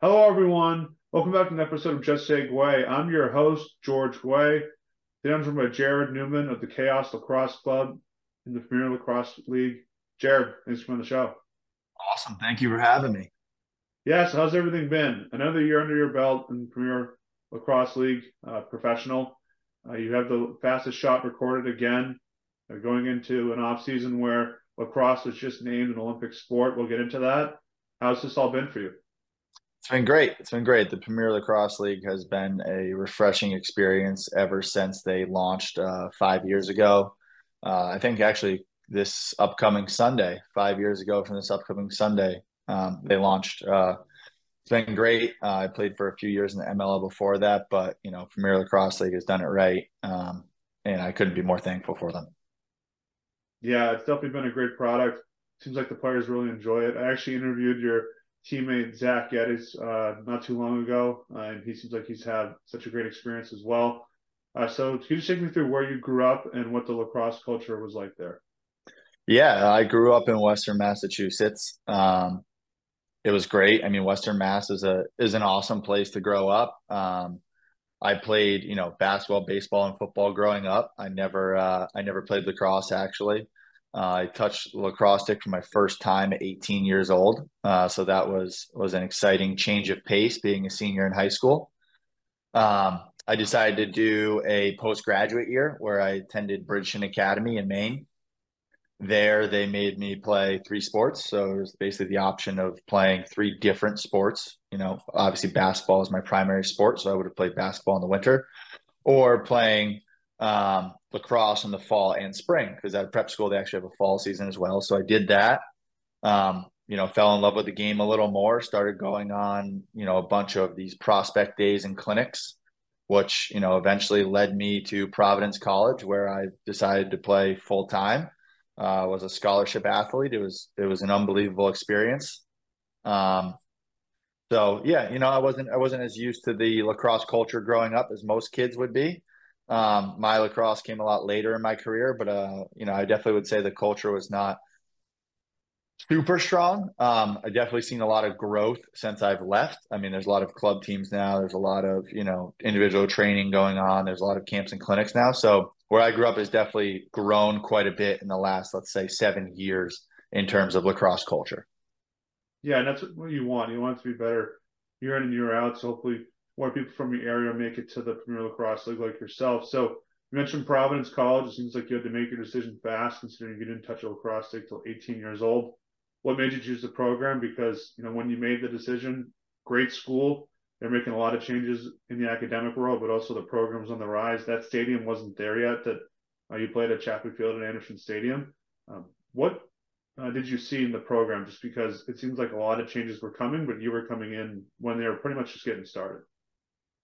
Hello, everyone. Welcome back to an episode of Just Say Gway. I'm your host, George Gway. Today I'm joined by Jarrod Neumann of the Chaos Lacrosse Club in the Premier Lacrosse League. Jarrod, thanks for coming on the show. Awesome. Thank you for having me. Yes, how's everything been? Another year under your belt in Premier Lacrosse League uh, professional. Uh, you have the fastest shot recorded again, uh, going into an off season where lacrosse was just named an Olympic sport. We'll get into that. How's this all been for you? It's been great. It's been great. The Premier Lacrosse League has been a refreshing experience ever since they launched uh, five years ago. Uh, I think actually this upcoming Sunday, five years ago from this upcoming Sunday, um, they launched. Uh, it's been great. Uh, I played for a few years in the MLL before that, but you know, Premier Lacrosse League has done it right, um, and I couldn't be more thankful for them. Yeah, it's definitely been a great product. Seems like the players really enjoy it. I actually interviewed your teammate Zach Geddes uh, not too long ago, uh, and he seems like he's had such a great experience as well. Uh, so, can you just take me through where you grew up and what the lacrosse culture was like there? Yeah, I grew up in Western Massachusetts. Um, it was great. I mean, Western Mass is a is an awesome place to grow up. Um, I played, you know, basketball, baseball, and football growing up. I never, uh, I never played lacrosse actually. Uh, I touched lacrosse stick for my first time at 18 years old, uh, so that was was an exciting change of pace. Being a senior in high school, um, I decided to do a postgraduate year where I attended Bridgton Academy in Maine. There, they made me play three sports, so it was basically the option of playing three different sports. You know, obviously basketball is my primary sport, so I would have played basketball in the winter, or playing um, lacrosse in the fall and spring because at prep school they actually have a fall season as well. So I did that. Um, you know, fell in love with the game a little more. Started going on, you know, a bunch of these prospect days and clinics, which you know eventually led me to Providence College, where I decided to play full time. Uh, was a scholarship athlete. It was it was an unbelievable experience. Um, so yeah, you know, I wasn't I wasn't as used to the lacrosse culture growing up as most kids would be. Um, my lacrosse came a lot later in my career, but uh, you know, I definitely would say the culture was not super strong. Um, I definitely seen a lot of growth since I've left. I mean, there's a lot of club teams now. There's a lot of you know individual training going on. There's a lot of camps and clinics now. So where I grew up has definitely grown quite a bit in the last, let's say, seven years in terms of lacrosse culture. Yeah, and that's what you want. You want it to be better year in and year out. So hopefully more people from your area make it to the Premier Lacrosse League like yourself. So you mentioned Providence College. It seems like you had to make your decision fast, considering you didn't touch a lacrosse stick till 18 years old. What made you choose the program? Because you know when you made the decision, great school. They're making a lot of changes in the academic world, but also the program's on the rise. That stadium wasn't there yet. That uh, you played at Chapey Field and Anderson Stadium. Um, what uh, did you see in the program? Just because it seems like a lot of changes were coming, but you were coming in when they were pretty much just getting started.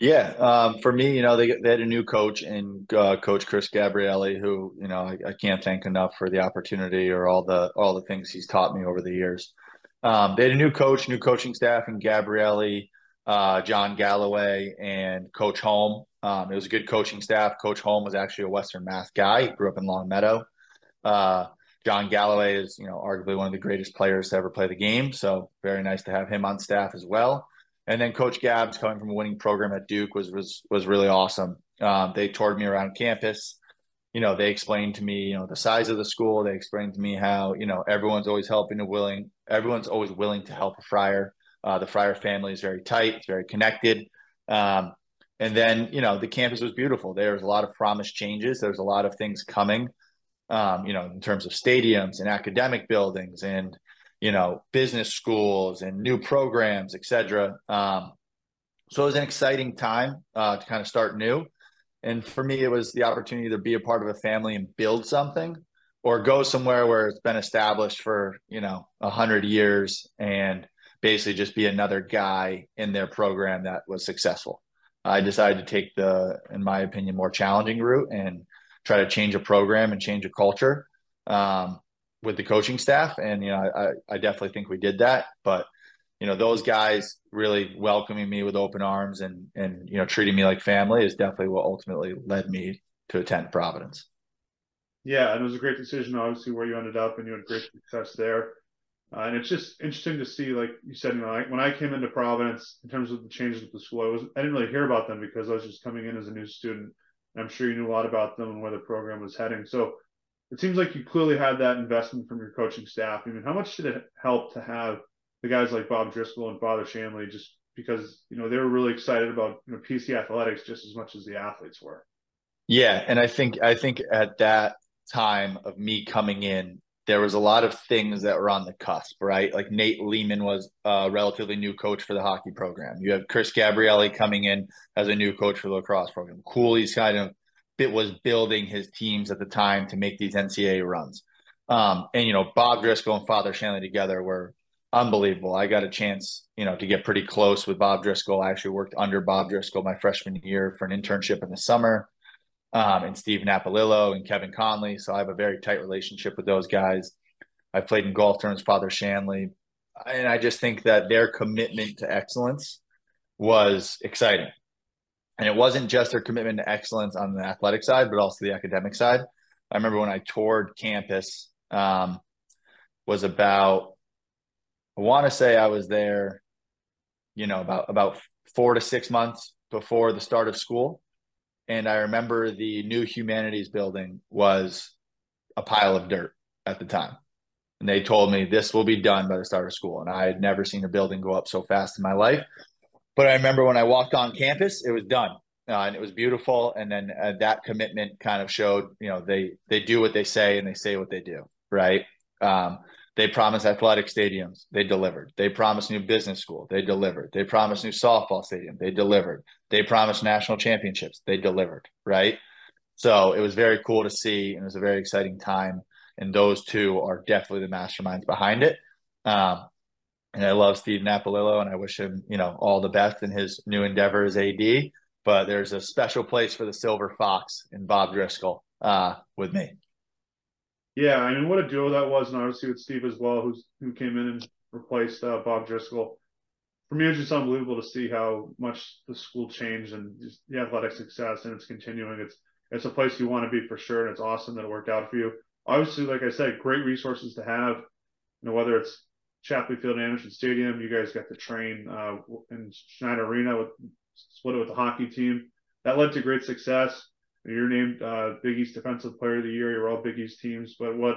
Yeah, um, for me, you know, they they had a new coach and uh, Coach Chris Gabrielli, who you know I, I, can't thank enough for the opportunity or all the all the things he's taught me over the years. Um, they had a new coach, new coaching staff, and Gabrielli, uh, John Galloway, and Coach Holm. Um, it was a good coaching staff. Coach Holm was actually a Western Mass guy. He grew up in Longmeadow. Uh, John Galloway is, you know, arguably one of the greatest players to ever play the game. So very nice to have him on staff as well. And then Coach Gabs coming from a winning program at Duke was was was really awesome. Um, they toured me around campus. You know, they explained to me, you know, the size of the school. They explained to me how, you know, everyone's always helping and willing. Everyone's always willing to help a friar. Uh, the friar family is very tight. It's very connected. Um, and then, you know, the campus was beautiful. There was a lot of promised changes. There's a lot of things coming, um, you know, in terms of stadiums and academic buildings and you know, business schools and new programs, et cetera. Um, so it was an exciting time uh, to kind of start new. And for me, it was the opportunity to be a part of a family and build something or go somewhere where it's been established for, you know, a hundred years and basically just be another guy in their program that was successful. I decided to take the, in my opinion, more challenging route and try to change a program and change a culture. Um, with the coaching staff, and you know, I, I definitely think we did that. But you know, those guys really welcoming me with open arms and and you know, treating me like family is definitely what ultimately led me to attend Providence. Yeah, and it was a great decision, obviously, where you ended up, and you had great success there. Uh, and it's just interesting to see, like you said, you know, when I came into Providence, in terms of the changes with the school, I was I didn't really hear about them because I was just coming in as a new student. I'm sure you knew a lot about them and where the program was heading. So it seems like you clearly had that investment from your coaching staff. I mean, how much did it help to have the guys like Bob Driscoll and Father Shanley just because you know they were really excited about you know PC athletics just as much as the athletes were. Yeah, and I think I think at that time of me coming in, there was a lot of things that were on the cusp, right? Like Nate Leaman was a relatively new coach for the hockey program. You have Chris Gabrielli coming in as a new coach for the lacrosse program. Cooley's kind of bit was building his teams at the time to make these NCAA runs. Um, and you know, Bob Driscoll and Father Shanley together were unbelievable. I got a chance, you know, to get pretty close with Bob Driscoll. I actually worked under Bob Driscoll my freshman year for an internship in the summer um, and Steve Napolillo and Kevin Conley. So I have a very tight relationship with those guys. I played in golf tournaments, Father Shanley. And I just think that their commitment to excellence was exciting. And it wasn't just their commitment to excellence on the athletic side, but also the academic side. I remember when I toured campus, um, was about, I want to say I was there, you know, about, about four to six months before the start of school and I remember the new humanities building was a pile of dirt at the time. And they told me this will be done by the start of school. And I had never seen a building go up so fast in my life. But I remember when I walked on campus, it was done. Uh, and it was beautiful. And then uh, that commitment kind of showed, you know, they they do what they say and they say what they do, right? Um, they promised athletic stadiums. They delivered. They promised new business school. They delivered. They promised new softball stadium. They delivered. They promised national championships. They delivered. Right. So it was very cool to see, and it was a very exciting time. And those two are definitely the masterminds behind it. Um, and I love Steve Napolillo, and I wish him, you know, all the best in his new endeavor as AD. But there's a special place for the Silver Fox and Bob Driscoll uh, with me. Yeah, I mean, what a duo that was, and obviously with Steve as well, who's who came in and replaced uh, Bob Driscoll. For me, it's just unbelievable to see how much the school changed and just the athletic success, and it's continuing. It's it's a place you want to be for sure, and it's awesome that it worked out for you. Obviously, like I said, great resources to have. You know, whether it's Chapey Field and Anderson Stadium, you guys got to train uh, in Schneider Arena with split it with the hockey team. That led to great success. You're named uh, Big East Defensive Player of the Year. You're all Big East teams. But what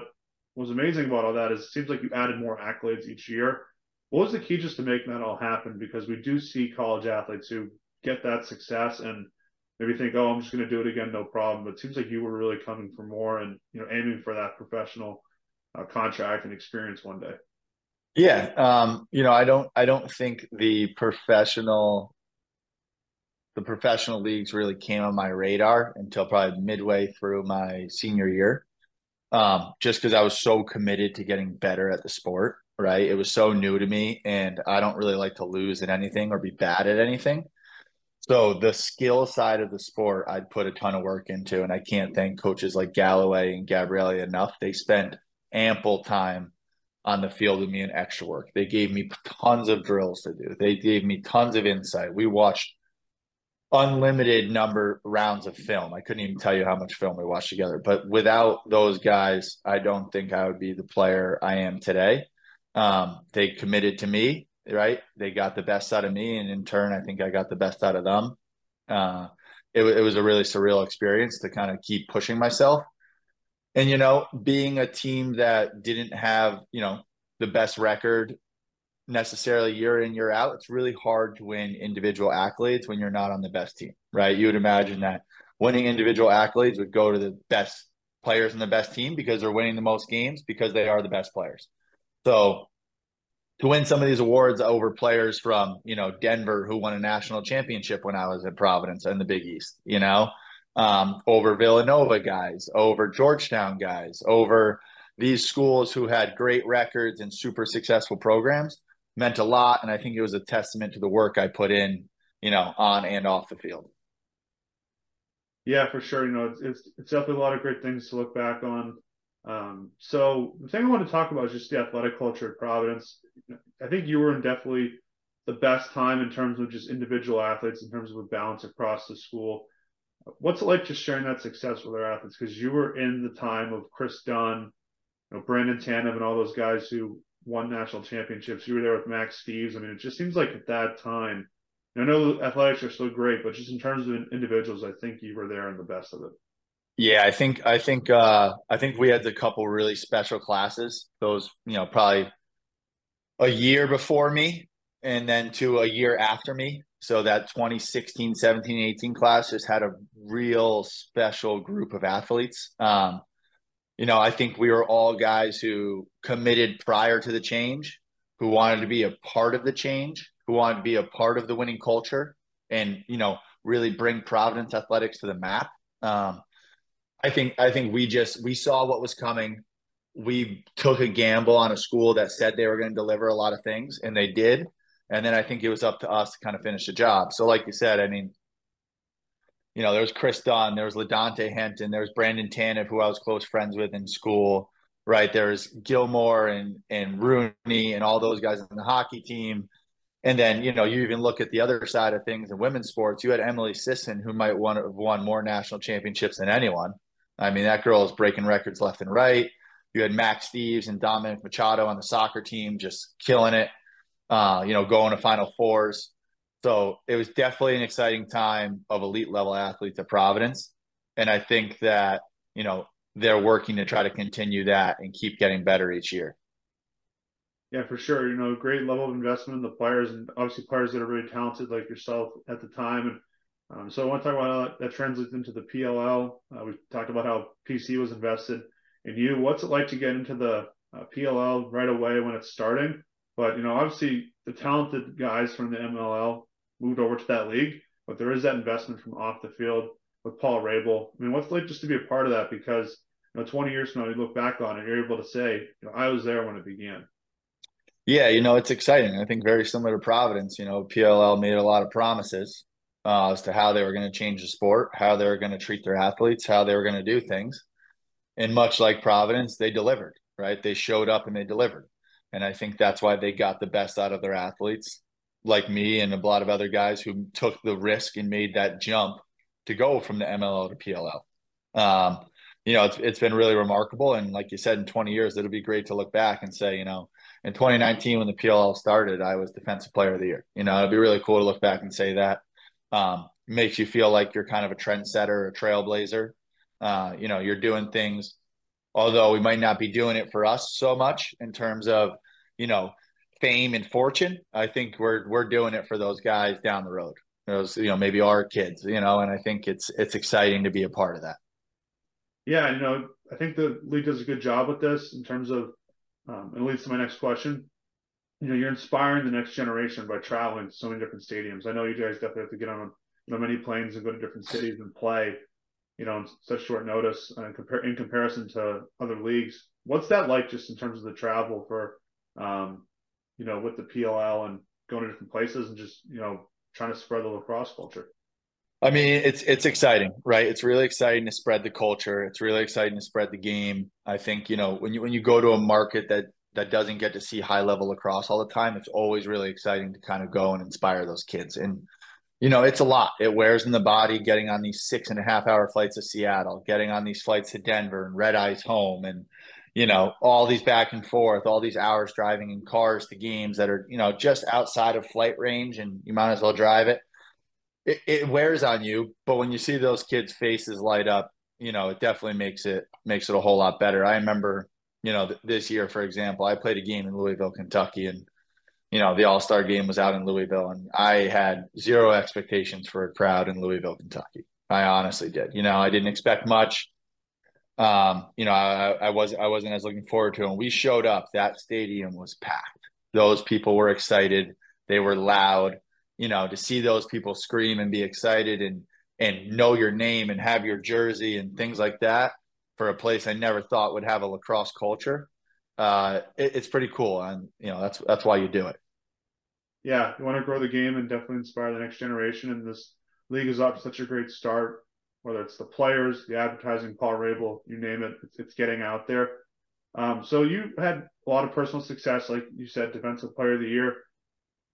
was amazing about all that is it seems like you added more accolades each year. What was the key just to making that all happen? Because we do see college athletes who get that success and maybe think, oh, I'm just going to do it again, no problem. But it seems like you were really coming for more and you know aiming for that professional uh, contract and experience one day. Yeah, um, you know, I don't, I don't think the professional the professional leagues really came on my radar until probably midway through my senior year. Um, just because I was so committed to getting better at the sport, right? It was so new to me, and I don't really like to lose at anything or be bad at anything. So the skill side of the sport, I'd put a ton of work into, and I can't thank coaches like Galloway and Gabrielli enough. They spent ample time on the field with me and extra work. They gave me tons of drills to do. They gave me tons of insight. We watched unlimited number rounds of film. I couldn't even tell you how much film we watched together. But without those guys, I don't think I would be the player I am today. Um, they committed to me, right? They got the best out of me, and in turn, I think I got the best out of them. Uh, it, it was a really surreal experience to kind of keep pushing myself. And you know, being a team that didn't have you know the best record necessarily year in year out it's really hard to win individual accolades when you're not on the best team right? You would imagine that winning individual accolades would go to the best players in the best team because they're winning the most games because they are the best players. So to win some of these awards over players from you know denver who won a national championship when i was at providence in the big east you know um, over villanova guys over georgetown guys over these schools who had great records and super successful programs meant a lot. And I think it was a testament to the work I put in, you know, on and off the field. Yeah, for sure. You know, it's, it's, it's definitely a lot of great things to look back on. Um, so the thing I want to talk about is just the athletic culture at Providence. I think you were in definitely the best time in terms of just individual athletes, in terms of a balance across the school. What's it like just sharing that success with our athletes? Because you were in the time of Kris Dunn, you know, Brandon Tanev, and all those guys who won national championships. You were there with Max Steves. I mean, it just seems like at that time, I know athletics are still great, but just in terms of individuals, I think you were there in the best of it. Yeah, I think I think uh I think we had a couple really special classes. Those, you know, probably a year before me and then to a year after me. So that 2016, 17, 18 class just had a real special group of athletes. Um, you know, I think we were all guys who committed prior to the change, who wanted to be a part of the change, who wanted to be a part of the winning culture and, you know, really bring Providence athletics to the map. Um, I think I think we just we saw what was coming. We took a gamble on a school that said they were going to deliver a lot of things, and they did. And then I think it was up to us to kind of finish the job. So, like you said, I mean, you know, there was Kris Dunn, there was LaDontae Henton, there was Brandon Tanev, who I was close friends with in school, right? There's Gilmore and and Rooney and all those guys on the hockey team. And then, you know, you even look at the other side of things in women's sports. You had Emily Sisson, who might want have won more national championships than anyone. I mean, that girl is breaking records left and right. You had Max Steeves and Dominic Machado on the soccer team, just killing it. Uh, you know, going to Final Fours. So it was definitely an exciting time of elite level athletes at Providence. And I think that, you know, they're working to try to continue that and keep getting better each year. Yeah, for sure. You know, great level of investment in the players and obviously players that are really talented like yourself at the time. And um, so I want to talk about how that, translates into the PLL. Uh, we talked about how PC was invested in you. What's it like to get into the uh, PLL right away when it's starting? But, you know, obviously the talented guys from the MLL moved over to that league, but there is that investment from off the field with Paul Rabil. I mean, what's like just to be a part of that? Because, you know, 20 years from now, you look back on it, you're able to say, you know, I was there when it began. Yeah, you know, it's exciting. I think very similar to Providence, you know, PLL made a lot of promises uh, as to how they were going to change the sport, how they were going to treat their athletes, how they were going to do things. And much like Providence, they delivered, right? They showed up and they delivered. And I think that's why they got the best out of their athletes, like me and a lot of other guys who took the risk and made that jump to go from the MLL to PLL. Um, you know, it's, it's been really remarkable. And like you said, in 20 years, it'll be great to look back and say, you know, in 2019 when the PLL started, I was defensive player of the year. You know, it'd be really cool to look back and say that. Um, makes you feel like you're kind of a trendsetter, a trailblazer. Uh, you know, you're doing things, although we might not be doing it for us so much in terms of, you know, fame and fortune. I think we're we're doing it for those guys down the road. Those, you know, maybe our kids, you know, and I think it's it's exciting to be a part of that. Yeah, you know, I think the league does a good job with this in terms of um, and it leads to my next question. You know, you're inspiring the next generation by traveling to so many different stadiums. I know you guys definitely have to get on you know many planes and go to different cities and play. You know, in such short notice and compare in comparison to other leagues. What's that like, just in terms of the travel for, um, you know, with the PLL and going to different places and just you know trying to spread the lacrosse culture? I mean, it's it's exciting, right? It's really exciting to spread the culture. It's really exciting to spread the game. I think you know when you when you go to a market that that doesn't get to see high level lacrosse all the time, it's always really exciting to kind of go and inspire those kids. And you know, it's a lot. It wears in the body getting on these six and a half hour flights to Seattle, getting on these flights to Denver and red eyes home, and you know all these back and forth, all these hours driving in cars to games that are you know just outside of flight range, and you might as well drive it it, it wears on you, but when you see those kids' faces light up, you know, it definitely makes it makes it a whole lot better. I remember, you know, th- this year, for example, I played a game in Louisville, Kentucky, and you know, the All Star game was out in Louisville, and I had zero expectations for a crowd in Louisville, Kentucky. I honestly did. You know, I didn't expect much. Um, you know, I, I was I wasn't as looking forward to. And we showed up. That stadium was packed. Those people were excited. They were loud you know, to see those people scream and be excited and and know your name and have your jersey and things like that for a place I never thought would have a lacrosse culture. Uh, it, it's pretty cool, and you know that's that's why you do it. Yeah, you want to grow the game and definitely inspire the next generation. And this league is up such a great start. Whether it's the players, the advertising, Paul Rabil, you name it, it's, it's getting out there. Um, so you had a lot of personal success, like you said, defensive player of the year.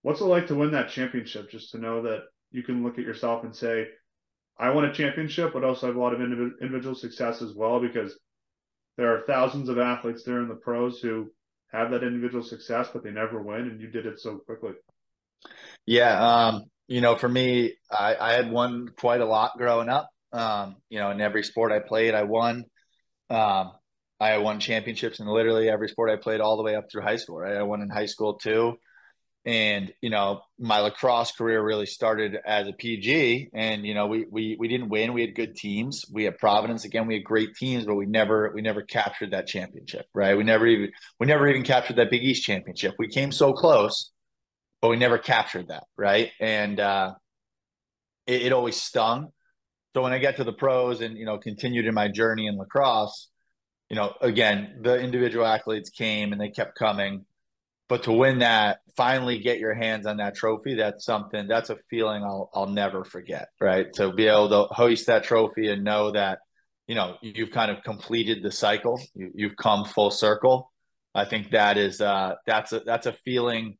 What's it like to win that championship? Just to know that you can look at yourself and say, I won a championship, but also have a lot of individual success as well because there are thousands of athletes there in the pros who have that individual success, but they never win, and you did it so quickly. Yeah, um, you know, for me, I, I had won quite a lot growing up. Um, you know, in every sport I played, I won. Um, I won championships in literally every sport I played all the way up through high school. Right, I won in high school too, and you know, my lacrosse career really started as a PG. And you know, we we we didn't win. We had good teams. We had Providence again. We had great teams, but we never we never captured that championship. Right, we never even we never even captured that Big East championship. We came so close but we never captured that, right? And uh, it, it always stung. So when I get to the pros and you know continued in my journey in lacrosse, you know, again the individual athletes came and they kept coming, but to win that, finally get your hands on that trophy, that's something. That's a feeling I'll I'll never forget, right? To be able to hoist that trophy and know that you know you've kind of completed the cycle, you, you've come full circle. I think that is uh, that's a that's a feeling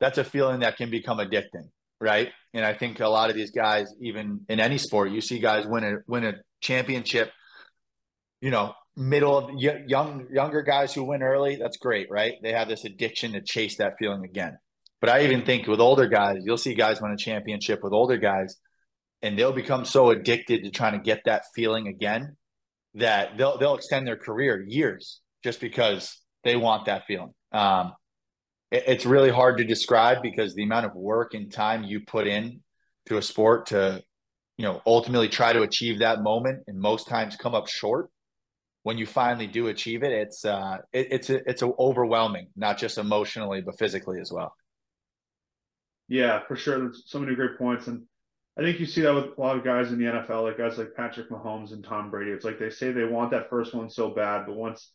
that's a feeling that can become addicting, right? And I think a lot of these guys, even in any sport, you see guys win a win a championship. You know, middle of young younger guys who win early, that's great, right? They have this addiction to chase that feeling again. But I even think with older guys, you'll see guys win a championship with older guys, and they'll become so addicted to trying to get that feeling again that they'll they'll extend their career years just because they want that feeling. Um, it's really hard to describe because the amount of work and time you put in to a sport to you know ultimately try to achieve that moment and most times come up short when you finally do achieve it it's uh it, it's a, it's a overwhelming not just emotionally but physically as well. Yeah for sure. There's so many great points and i think you see that with a lot of guys in the nfl like guys like patrick mahomes and tom brady. It's like they say they want that first one so bad but once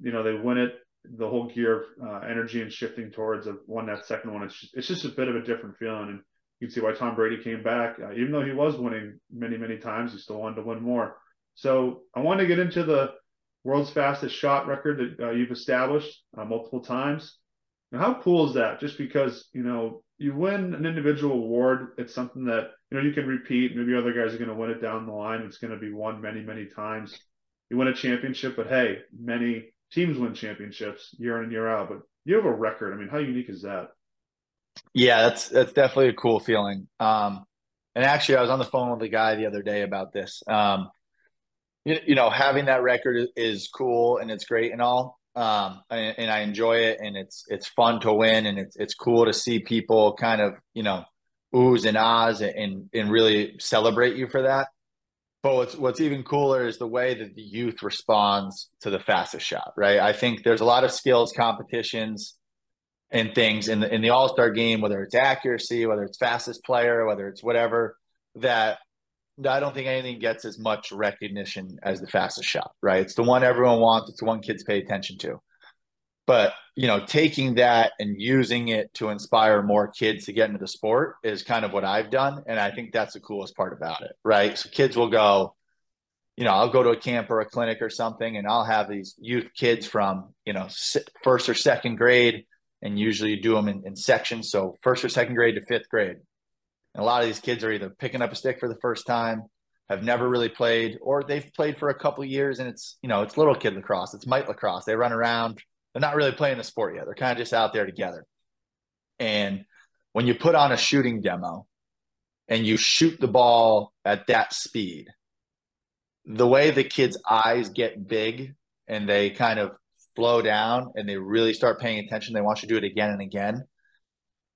you know they win it the whole gear of uh, energy and shifting towards a one that second one. It's just, it's just a bit of a different feeling, and you can see why Tom Brady came back. Uh, even though he was winning many many times, he still wanted to win more. So I want to get into the world's fastest shot record that uh, you've established uh, multiple times. Now, how cool is that? Just because you know you win an individual award, it's something that you know you can repeat. Maybe other guys are going to win it down the line. It's going to be won many many times. You win a championship, but hey, many teams win championships year in and year out, but you have a record. I mean, how unique is that? Yeah, that's that's definitely a cool feeling. Um, and actually, I was on the phone with a guy the other day about this. Um, you, you know, having that record is cool and it's great and all. Um, and, and I enjoy it, and it's it's fun to win, and it's it's cool to see people kind of you know oohs and ahs and and really celebrate you for that. But what's what's even cooler is the way that the youth responds to the fastest shot, right? I think there's a lot of skills competitions and things in the in the All Star game, whether it's accuracy, whether it's fastest player, whether it's whatever, that I don't think anything gets as much recognition as the fastest shot, right? It's the one everyone wants. It's the one kids pay attention to. But you know, taking that and using it to inspire more kids to get into the sport is kind of what I've done, and I think that's the coolest part about it, right? So kids will go, you know, I'll go to a camp or a clinic or something, and I'll have these youth kids from you know first or second grade, and usually you do them in, in sections, so first or second grade to fifth grade. And a lot of these kids are either picking up a stick for the first time, have never really played, or they've played for a couple years, and it's you know it's little kid lacrosse, it's mite lacrosse. They run around they're not really playing the sport yet. They're kind of just out there together. And when you put on a shooting demo and you shoot the ball at that speed, the way the kids' eyes get big and they kind of slow down and they really start paying attention, they want you to do it again and again.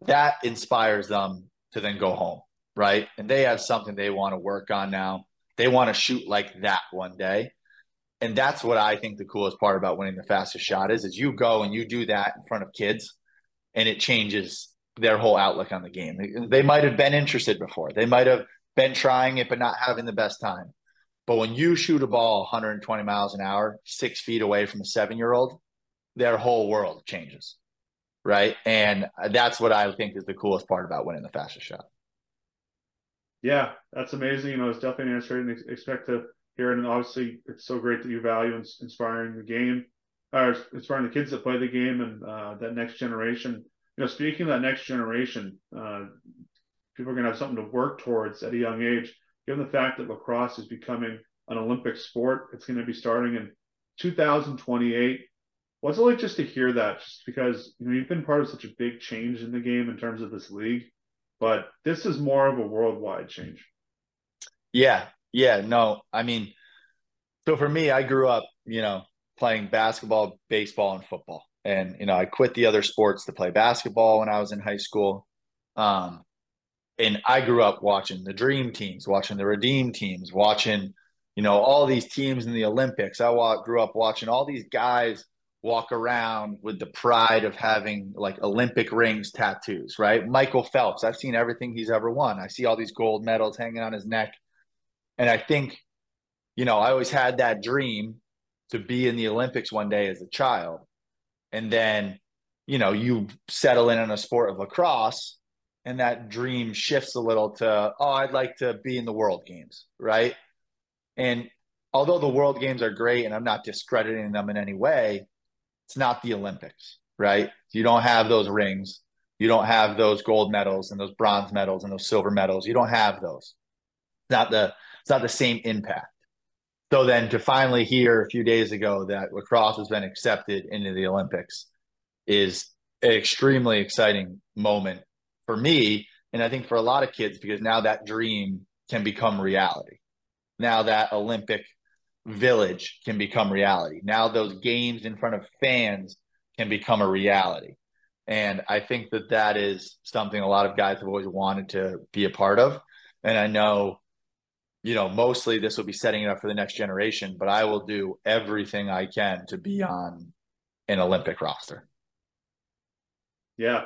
That inspires them to then go home, right? And they have something they want to work on now. They want to shoot like that one day and that's what I think the coolest part about winning the fastest shot is, is you go and you do that in front of kids and it changes their whole outlook on the game. They might have been interested before. They might have been trying it, but not having the best time. But when you shoot a ball 120 miles an hour, six feet away from a seven year old, their whole world changes. Right. And that's what I think is the coolest part about winning the fastest shot. Yeah, that's amazing. You know, it's definitely an answer. And expect to here, and obviously it's so great that you value inspiring the game, or inspiring the kids that play the game and uh, that next generation. You know, speaking of that next generation, uh, people are going to have something to work towards at a young age. Given the fact that lacrosse is becoming an Olympic sport, it's going to be starting in 2028. What's it like just to hear that? Just because you know you've been part of such a big change in the game in terms of this league, but this is more of a worldwide change. Yeah, yeah, no, I mean, so for me, I grew up, you know, playing basketball, baseball, and football, and you know, I quit the other sports to play basketball when I was in high school. Um, and I grew up watching the dream teams, watching the redeem teams, watching, you know, all these teams in the Olympics. I grew up watching all these guys walk around with the pride of having like Olympic rings tattoos, right? Michael Phelps, I've seen everything he's ever won. I see all these gold medals hanging on his neck. And I think, you know, I always had that dream to be in the Olympics one day as a child. And then, you know, you settle in on a sport of lacrosse and that dream shifts a little to oh i'd like to be in the world games right? And although the world games are great and i'm not discrediting them in any way it's not the olympics right? You don't have those rings. You don't have those gold medals and those bronze medals and those silver medals. You don't have those. Not the it's not the same impact so then to finally hear a few days ago that lacrosse has been accepted into the olympics is an extremely exciting moment for me, and I think for a lot of kids, because now that dream can become reality. Now that Olympic village can become reality. Now those games in front of fans can become a reality. And I think that that is something a lot of guys have always wanted to be a part of. And I know, you know, mostly this will be setting it up for the next generation, but I will do everything I can to be on an Olympic roster. Yeah,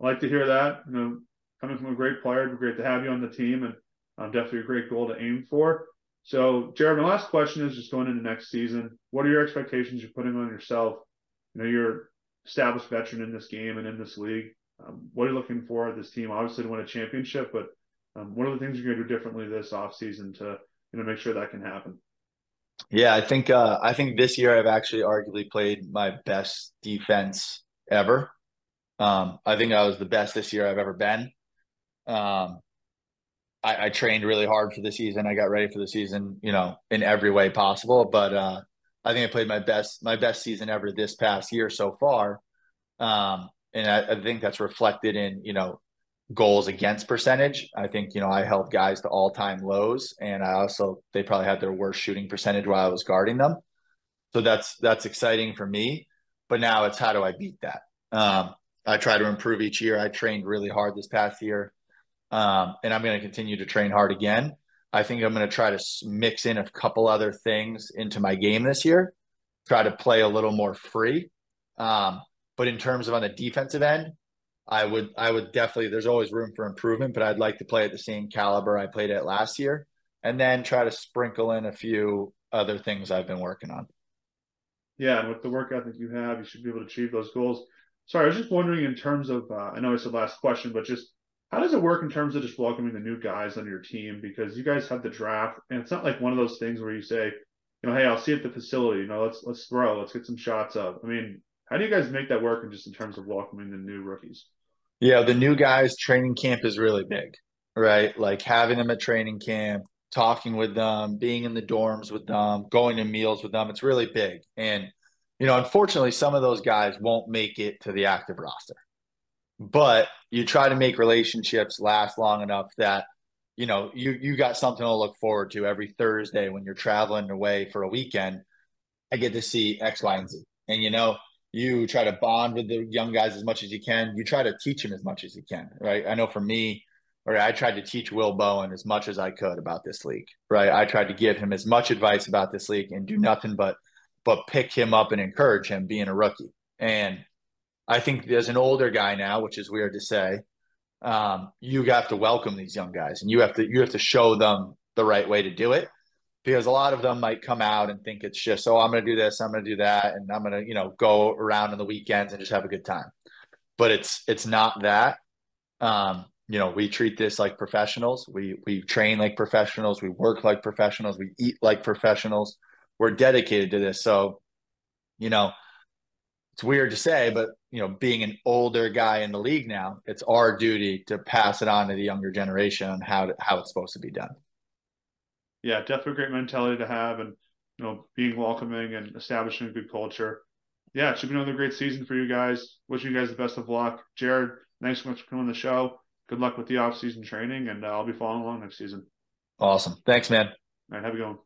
I like to hear that. You know, coming from a great player, it'd be great to have you on the team, and um, definitely a great goal to aim for. So, Jarrod, my last question is just going into next season. What are your expectations you're putting on yourself? You know, you're established veteran in this game and in this league. Um, what are you looking for at this team? Obviously, to win a championship, but um, what are the things you're going to do differently this offseason to you know make sure that can happen? Yeah, I think uh, I think this year I've actually arguably played my best defense ever. Um, I think I was the best this year I've ever been. Um, I, I, trained really hard for the season. I got ready for the season, you know, in every way possible. But uh, I think I played my best my best season ever this past year so far. Um, and I, I think that's reflected in you know goals against percentage. I think you know I held guys to all time lows, and I also they probably had their worst shooting percentage while I was guarding them. So that's that's exciting for me. But now it's how do I beat that? Um, I try to improve each year. I trained really hard this past year, um, and I'm going to continue to train hard again. I think I'm going to try to mix in a couple other things into my game this year, try to play a little more free. Um, but in terms of on the defensive end, I would I would definitely there's always room for improvement, but I'd like to play at the same caliber I played at last year, and then try to sprinkle in a few other things I've been working on. Yeah, and with the work ethic you have, you should be able to achieve those goals. Sorry, I was just wondering in terms of, uh, I know it's the last question, but just how does it work in terms of just welcoming the new guys on your team? Because you guys have the draft, and it's not like one of those things where you say, you know, hey, I'll see you at the facility. You know, let's let's throw, let's get some shots up. I mean, how do you guys make that work, and just in terms of welcoming the new rookies? Yeah, the new guys training camp is really big, right? Like having them at training camp, talking with them, being in the dorms with them, going to meals with them. It's really big, and you know, unfortunately, some of those guys won't make it to the active roster. But you try to make relationships last long enough that you know you you got something to look forward to every Thursday when you're traveling away for a weekend. I get to see X, Y, and Z, and you know you try to bond with the young guys as much as you can. You try to teach them as much as you can, right? I know for me, or I tried to teach Will Bowen as much as I could about this league, right? I tried to give him as much advice about this league and do nothing but but pick him up and encourage him being a rookie. And I think as an older guy now, which is weird to say, um, you have to welcome these young guys and you have to you have to show them the right way to do it because a lot of them might come out and think it's just oh I'm going to do this I'm going to do that and I'm going to you know go around on the weekends and just have a good time. But it's it's not that. Um, you know we treat this like professionals. We we train like professionals. We work like professionals. We eat like professionals. We're dedicated to this. So, you know, it's weird to say, but you know, being an older guy in the league now, it's our duty to pass it on to the younger generation on how to, how it's supposed to be done. Yeah, definitely a great mentality to have, and you know, being welcoming and establishing a good culture. yeah, it should be another great season for you guys. Wishing you guys the best of luck. Jarrod, thanks so much for coming on the show. Good luck with the off season training, and uh, I'll be following along next season. Awesome. Thanks, man. All right, have a good one.